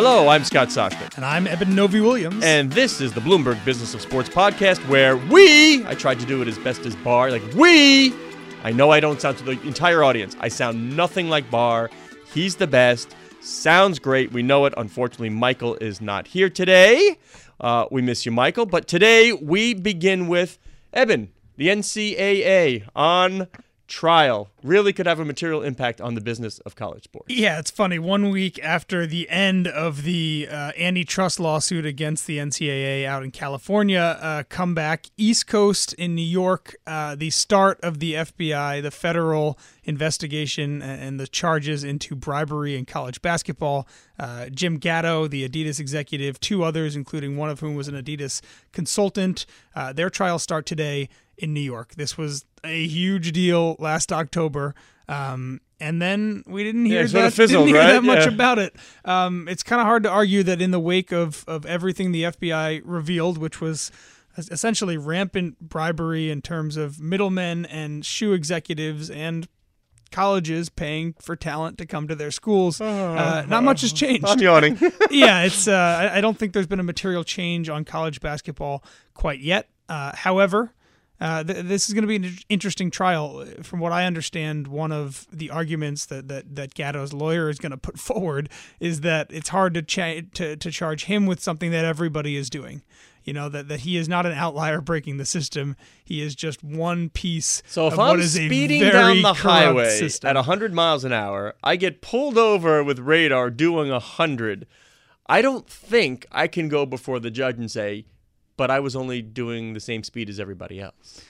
Hello, I'm Scott Soshnick. And I'm Eben Novy-Williams. And this is the Bloomberg Business of Sports podcast where we, I tried to do it as best as Barr, like we, I know I don't sound to the entire audience, I sound nothing like Barr. He's the best. Sounds great. We know it. Unfortunately, Michael is not here today. Uh, we miss you, Michael. But today we begin with Eben, the NCAA on trial really could have a material impact on the business of college sports. Yeah, it's funny. One week after the end of the uh, antitrust lawsuit against the NCAA out in California, uh, come back East Coast in New York, uh, the start of the FBI, the federal investigation and the charges into bribery in college basketball. Uh, Jim Gatto, the Adidas executive, two others, including one of whom was an Adidas consultant. Uh, their trials start today in New York. This was a huge deal last October. Um, and then we didn't hear, Yeah, that, fizzled, didn't hear right? that much Yeah. about it. Um, it's kind of hard to argue that in the wake of, of everything the FBI revealed, which was essentially rampant bribery in terms of middlemen and shoe executives and colleges paying for talent to come to their schools, uh, not much has changed I'm yawning. yeah, it's. Uh, I, I don't think there's been a material change on college basketball quite yet. Uh, however, uh, th- this is going to be an interesting trial. From what I understand, one of the arguments that that that Gatto's lawyer is going to put forward is that it's hard to, cha- to to charge him with something that everybody is doing. You know that, that he is not an outlier breaking the system. He is just one piece So if of I'm what is speeding down the highway system. at 100 miles an hour, I get pulled over with radar doing 100. I don't think I can go before the judge and say, but I was only doing the same speed as everybody else.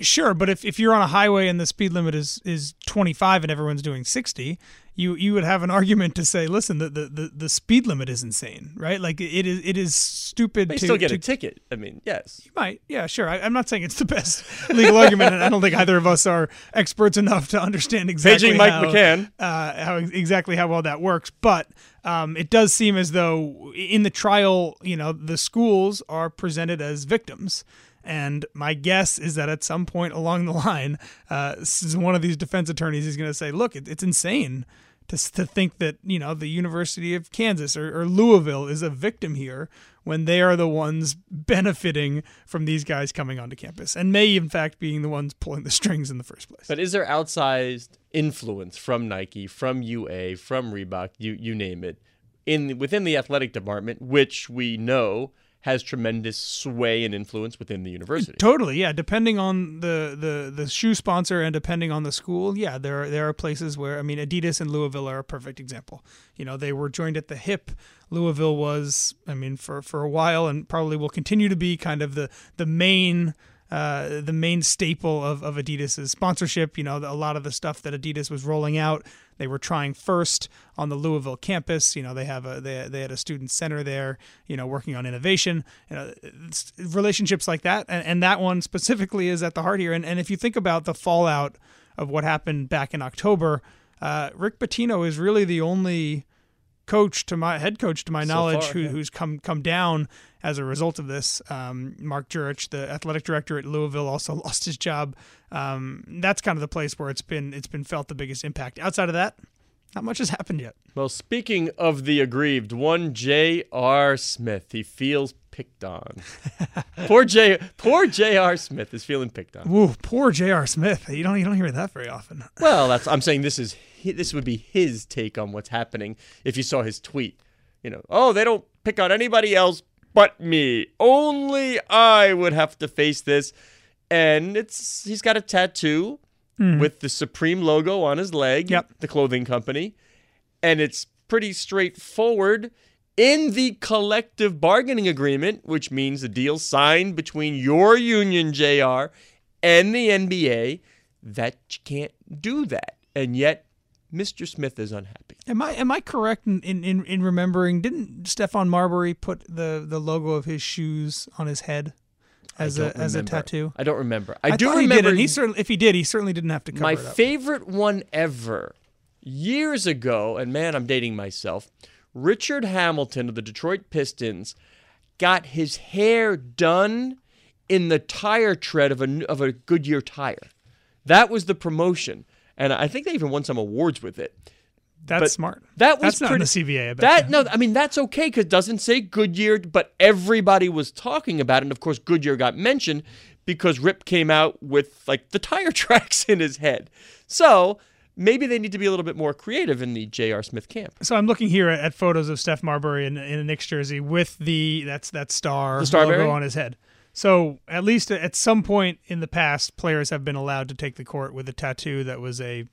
Sure, but if, if you're on a highway and the speed limit is, is 25 and everyone's doing 60, you you would have an argument to say, listen, the, the, the, the speed limit is insane, right? Like it is it is stupid They to still get to, a ticket. I mean, yes. You might, yeah, sure. I, I'm not saying it's the best legal argument, and I don't think either of us are experts enough to understand exactly Paging Mike how, McCann. uh, how exactly how well that works. But um, it does seem as though in the trial, you know, the schools are presented as victims. And my guess is that at some point along the line, uh, one of these defense attorneys is going to say, "Look, it, it's insane to to think that you know the University of Kansas or, or Louisville is a victim here when they are the ones benefiting from these guys coming onto campus and may in fact being the ones pulling the strings in the first place." But is there outsized influence from Nike, from UA, from Reebok, you you name it, in within the athletic department, which we know has tremendous sway and influence within the university? Totally, yeah. Depending on the, the, the shoe sponsor and depending on the school, yeah, there are there are places where I mean, Adidas and Louisville are a perfect example. You know, they were joined at the hip. Louisville was, I mean, for for a while and probably will continue to be kind of the the main. Uh, the main staple of, of Adidas's sponsorship, you know, a lot of the stuff that Adidas was rolling out, they were trying first on the Louisville campus. You know, they have a they, they had a student center there, you know, working on innovation. You know, relationships like that, and, and that one specifically is at the heart here. And and if you think about the fallout of what happened back in October, uh, Rick Pitino is really the only coach to my head coach to my So knowledge far, who, yeah. who's come come down as a result of this. Um, Mark Jurich, the athletic director at Louisville, also lost his job. Um, that's kind of the place where it's been it's been felt the biggest impact. Outside of that, not much has happened yet. Well, speaking of the aggrieved, one J.R. Smith, he feels picked on. poor J. Poor J.R. Smith is feeling picked on. Woo, poor J.R. Smith. You don't you don't hear that very often. Well, that's I'm saying this is this would be his take on what's happening if you saw his tweet. You know, oh, they don't pick on anybody else but me. Only I would have to face this. And it's he's got a tattoo mm-hmm. with the Supreme logo on his leg, Yep. the clothing company, and it's pretty straightforward. In the collective bargaining agreement, which means the deal signed between your union, JR, and the NBA, that you can't do that. And yet, Mr. Smith is unhappy. Am I am I correct in, in, in, in remembering? Didn't Stephon Marbury put the, the logo of his shoes on his head as I a don't as a tattoo? I don't remember. I, do thought he remember. did, and he certainly if he did, he certainly didn't have to cover my it up. favorite one ever, years ago, and man, I'm dating myself. Richard Hamilton of the Detroit Pistons got his hair done in the tire tread of a of a Goodyear tire. That was the promotion, and I think they even won some awards with it. That's but smart. That was That's not in pretty, the CBA. That no, I mean that's okay because it doesn't say Goodyear, but everybody was talking about it, and of course Goodyear got mentioned because Rip came out with like the tire tracks in his head. So maybe they need to be a little bit more creative in the J.R. Smith camp. So I'm looking here at, at photos of Steph Marbury in, in a Knicks jersey with the that's that star The star logo on his head. So at least at some point in the past, players have been allowed to take the court with a tattoo that was a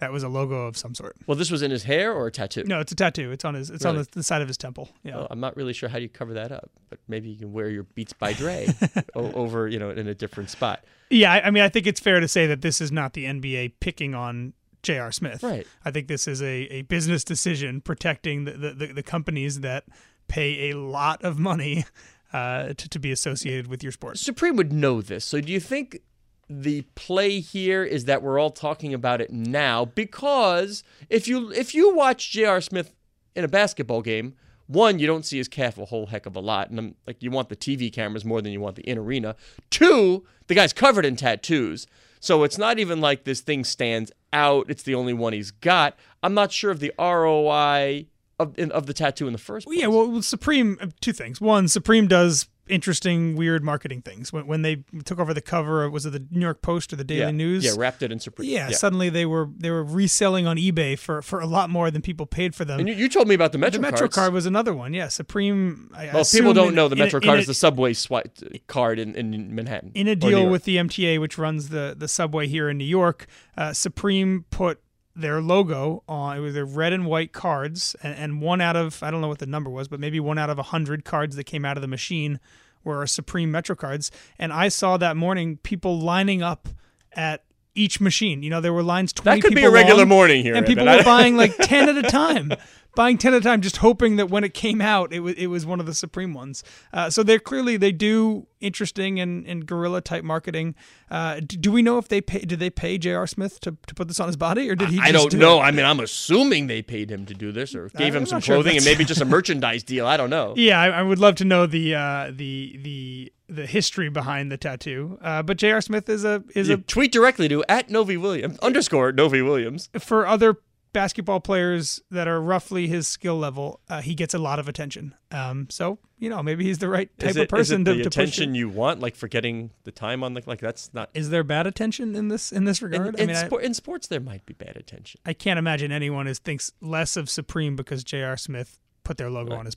that was a logo of some sort. Well, this was in his hair or a tattoo. No, it's a tattoo. It's on his. It's on the, the side of his temple. Yeah. Well, I'm not really sure how you cover that up, but maybe you can wear your Beats by Dre over, you know, in a different spot. Yeah, I, I mean, I think it's fair to say that this is not the NBA picking on J.R. Smith. Right. I think this is a, a business decision protecting the, the, the, the companies that pay a lot of money uh, to, to be associated with your sport. Supreme would know this. So do you think the play here is that we're all talking about it now because if you if you watch J.R. Smith in a basketball game, one you don't see his calf a whole heck of a lot, and um, like you want the TV cameras more than you want the in arena. Two, the guy's covered in tattoos, so it's not even like this thing stands out. It's the only one he's got. I'm not sure of the ROI of in, of the tattoo in the first Well, place. yeah, well, Supreme, uh, two things. One, Supreme does interesting, weird marketing things. When, when they took over the cover, of, was it the New York Post or the Daily yeah, News? yeah, wrapped it in Supreme. Yeah, suddenly they were they were reselling on eBay for, for a lot more than people paid for them. And you, you told me about the Metro the Metro cards. card was another one. Yeah, Supreme. I Well, people don't in- know the a- Metro in card a- is the subway swipe card in, in Manhattan. in a deal with the MTA, which runs the the subway here in New York, uh, Supreme put their logo on it was their red and white cards, and, and one out of I don't know what the number was, but maybe one out of a hundred cards that came out of the machine were Supreme Metro cards. And I saw that morning people lining up at each machine. You know, there were lines twenty. That could be a regular long, morning here, and people were buying like ten at a time. Buying ten at a time, just hoping that when it came out, it was it was one of the Supreme ones. Uh, so they're clearly they do interesting and, and guerrilla type marketing. Uh, do, do we know if they pay? Did they pay J.R. Smith to, to put this on his body, or did he? I don't do know. it? I mean, I'm assuming they paid him to do this, or gave I'm him some not sure clothing, and maybe just a merchandise deal. I don't know. Yeah, I, I would love to know the uh, the the the history behind the tattoo. Uh, but J.R. Smith is a is You a tweet directly to at Novi Williams underscore Novi Williams. for other basketball players that are roughly his skill level, uh, he gets a lot of attention. Um, so you know maybe he's the right type of it, is person it to, the to attention you want, like forgetting the time on the like? That's not. Is there bad attention in this in this regard? in, I mean, I- in sports, there might be bad attention. I can't imagine anyone is thinks less of Supreme because J.R. Smith put their logo Right. on his.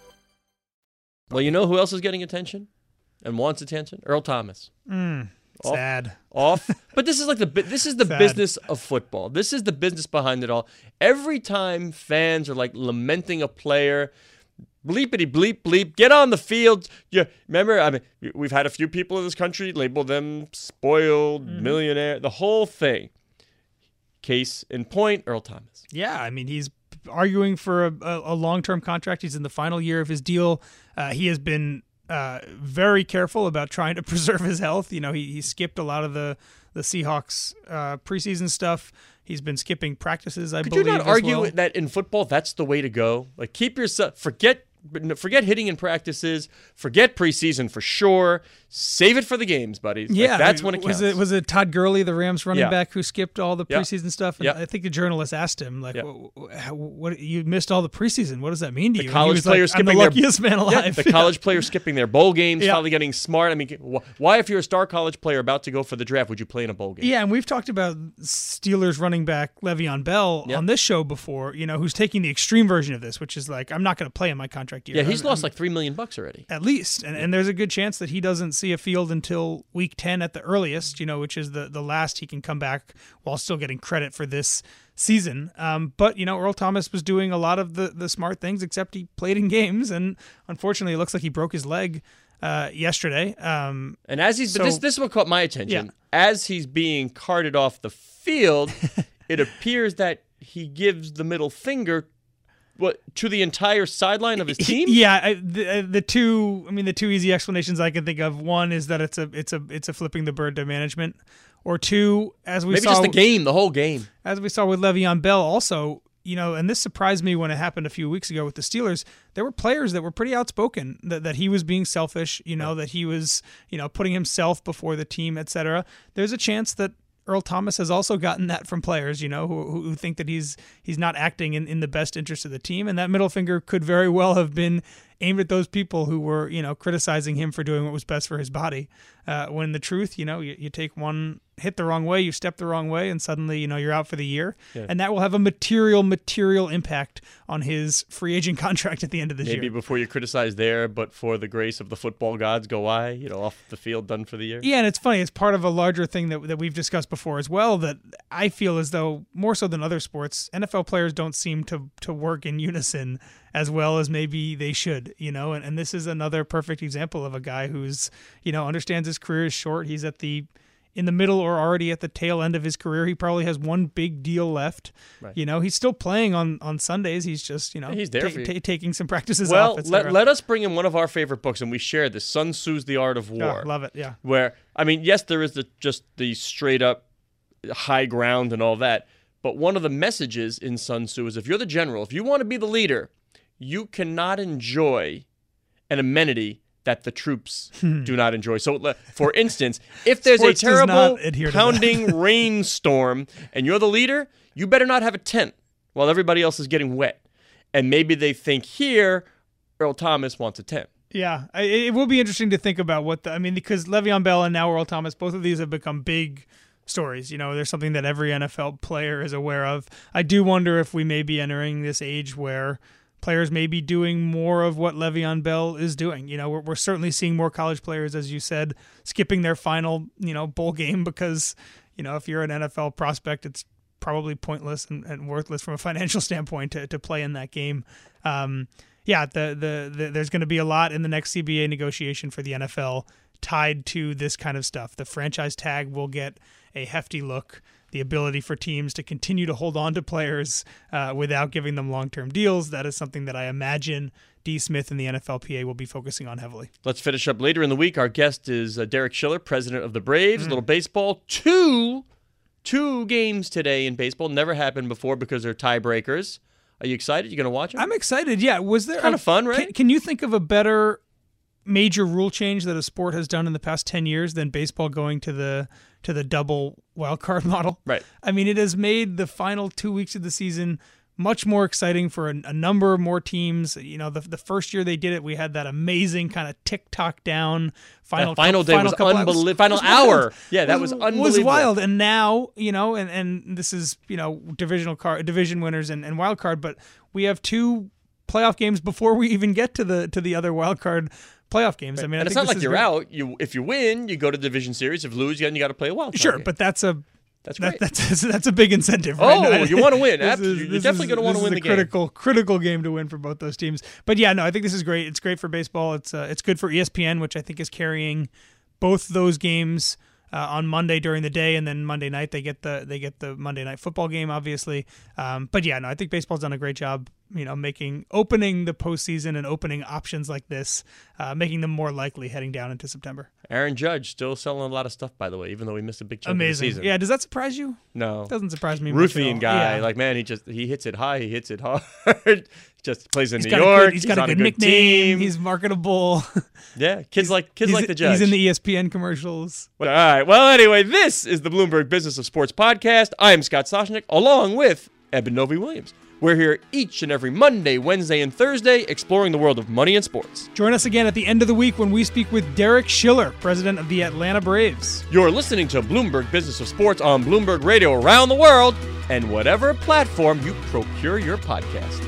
Well, you know who else is getting attention and wants attention? Earl Thomas. Hmm. off, Sad. off. But this is like the this is the Sad. business of football. This is the business behind it all. Every time fans are like lamenting a player, bleepity bleep bleep, get on the field. You remember? I mean, we've had a few people in this country label them spoiled Mm-hmm. millionaire, the whole thing. Case in point, Earl Thomas. Yeah, I mean he's arguing for a, a, a long-term contract. He's in the final year of his deal. Uh, he has been uh, very careful about trying to preserve his health. You know, he, he skipped a lot of the the Seahawks uh, preseason stuff. He's been skipping practices. I Could you believe. not argue well. that in football that's the way to go? Like keep yourself forget forget hitting in practices, forget preseason for sure. Save it for the games, buddies. Like, Yeah, that's when it counts. was it was it Todd Gurley, the Rams running Yeah. back, who skipped all the Yeah. preseason stuff? And Yeah. I think the journalist asked him, like, Yeah. "Wh- wh- "What you missed all the preseason? What does that mean to you?" And he college was like, players I'm the skipping their- luckiest man Yeah, alive. the college players skipping their bowl games, Yeah. finally getting smart. I mean, why, if you're a star college player about to go for the draft, would you play in a bowl game? Yeah, and we've talked about Steelers running back Le'Veon Bell Yeah. on this show before. You know, who's taking the extreme version of this, which is like, I'm not going to play in my contract year. Yeah, he's I'm- lost I'm- like three million bucks already. at least, and, and there's a good chance that he doesn't see a field until week ten at the earliest. You know, which is the the last he can come back while still getting credit for this season. Um, but you know, Earl Thomas was doing a lot of the the smart things, except he played in games, and unfortunately, it looks like he broke his leg uh, yesterday. Um, And as he's, but this this is what caught my attention. Yeah. As he's being carted off the field, it appears that he gives the middle finger, what to the entire sideline of his team. Yeah, I, the, uh, the two. I mean, the two easy explanations I can think of. One is that it's a it's a it's a flipping the bird to management, or two, as we Maybe saw just the game, the whole game. as we saw with Le'Veon Bell, also, you know, and this surprised me when it happened a few weeks ago with the Steelers. There were players that were pretty outspoken that, that he was being selfish, you know, that he was, you know, putting himself before the team, etc. There's a chance that Earl Thomas has also gotten that from players, you know, who, who think that he's he's not acting in, in the best interest of the team, and that middle finger could very well have been aimed at those people who were, you know, criticizing him for doing what was best for his body. Uh, when the truth, you know, you, you take one hit the wrong way, you step the wrong way, and suddenly, you know, you're out for the year, and that will have a material, material impact on his free agent contract at the end of this Maybe year. Maybe before you criticize there, but for the grace of the football gods, go I, you know, off the field, done for the year. Yeah, and it's funny. It's part of a larger thing that, that we've discussed before as well. That I feel as though more so than other sports, NFL players don't seem to to work in unison as well as maybe they should. You know, and, and this is another perfect example of a guy who's you know understands his career is short. He's at the in the middle or already at the tail end of his career. He probably has one big deal left. Right. You know, he's still playing on on Sundays. He's just you know he's there for you. taking some practices Well, off. et let, let us bring in one of our favorite books, and we share this Sun Tzu's The Art of Oh, War. love it. Yeah. where I mean, yes, there is the just the straight up high ground and all that, but one of the messages in Sun Tzu is if you're the general, if you want to be the leader, you cannot enjoy an amenity that the troops do not enjoy. So, for instance, if there's Hmm. Sports a terrible not adhere to that. pounding rainstorm and you're the leader, you better not have a tent while everybody else is getting wet. And maybe they think here, Earl Thomas wants a tent. Yeah, it it will be interesting to think about what the. I mean, because Le'Veon Bell and now Earl Thomas, both of these have become big stories. You know, there's something that every NFL player is aware of. I do wonder if we may be entering this age where players may be doing more of what Le'Veon Bell is doing. You know, we're, we're certainly seeing more college players, as you said, skipping their final, you know, bowl game because, you know, if you're an NFL prospect, it's probably pointless and, and worthless from a financial standpoint to, to play in that game. Um, yeah, the, the, the there's going to be a lot in the next CBA negotiation for the NFL tied to this kind of stuff. The franchise tag will get a hefty look. The ability for teams to continue to hold on to players uh, without giving them long-term deals. That is something that I imagine D. Smith and the NFLPA will be focusing on heavily. Let's finish up later in the week. Our guest is uh, Derek Schiller, president of the Mm. Braves. A little baseball. Two, two games today in baseball. Never happened before because they're tiebreakers. Are you excited? You're going to watch them? I'm excited. Yeah, was there Kinda fun, right? Can, can you think of a better major rule change that a sport has done in the past 10 years than baseball going to the to the double wild card model? Right. I mean, it has made the final 2 weeks of the season much more exciting for a, a number of more teams. You know, the, the first year they did it, we had that amazing kind of tick tock down final That final day was couple- unbelie- final was hour. Yeah, that was Was unbelievable. wild. And now, you know, and, and this is, you know, divisional card division winners and, and wild card, but we have two playoff games before we even get to the to the other wild card playoff games. I mean, I it's not like you're very- out. You if you win, you go to the division series. If you lose, you got to play a wild Sure, game. but that's a that's that, great. that's that's a big incentive. Oh, right? you wanna win. This Absolutely. You're this definitely gonna wanna win is the a game. critical critical game to win for both those teams. But yeah, no, I think this is great. It's great for baseball. It's uh, it's good for ESPN, which I think is carrying both those games. Uh, on Monday during the day, and then Monday night they get the they get the Monday night football game, obviously. Um, but yeah, no, I think baseball's done a great job, you know, making opening the postseason and opening options like this, uh, making them more likely heading down into September. Aaron Judge still selling a lot of stuff, by the way, even though he missed a big chunk of the Amazing, season. yeah. Does that surprise you? No. Doesn't surprise me. Ruthian guy, Yeah. like man, he just he hits it high, he hits it hard. just plays in He's New York. good, he's got a on good, nickname. team. He's marketable. yeah, kids like kids like the judge. He's in the ESPN commercials. All right. Well, anyway, this is the Bloomberg Business of Sports podcast. I am Scott Soshnick, along with Eben Novy-Williams. We're here each and every Monday, Wednesday, and Thursday, exploring the world of money and sports. Join us again at the end of the week when we speak with Derek Schiller, president of the Atlanta Braves. You're listening to Bloomberg Business of Sports on Bloomberg Radio around the world and whatever platform you procure your podcast.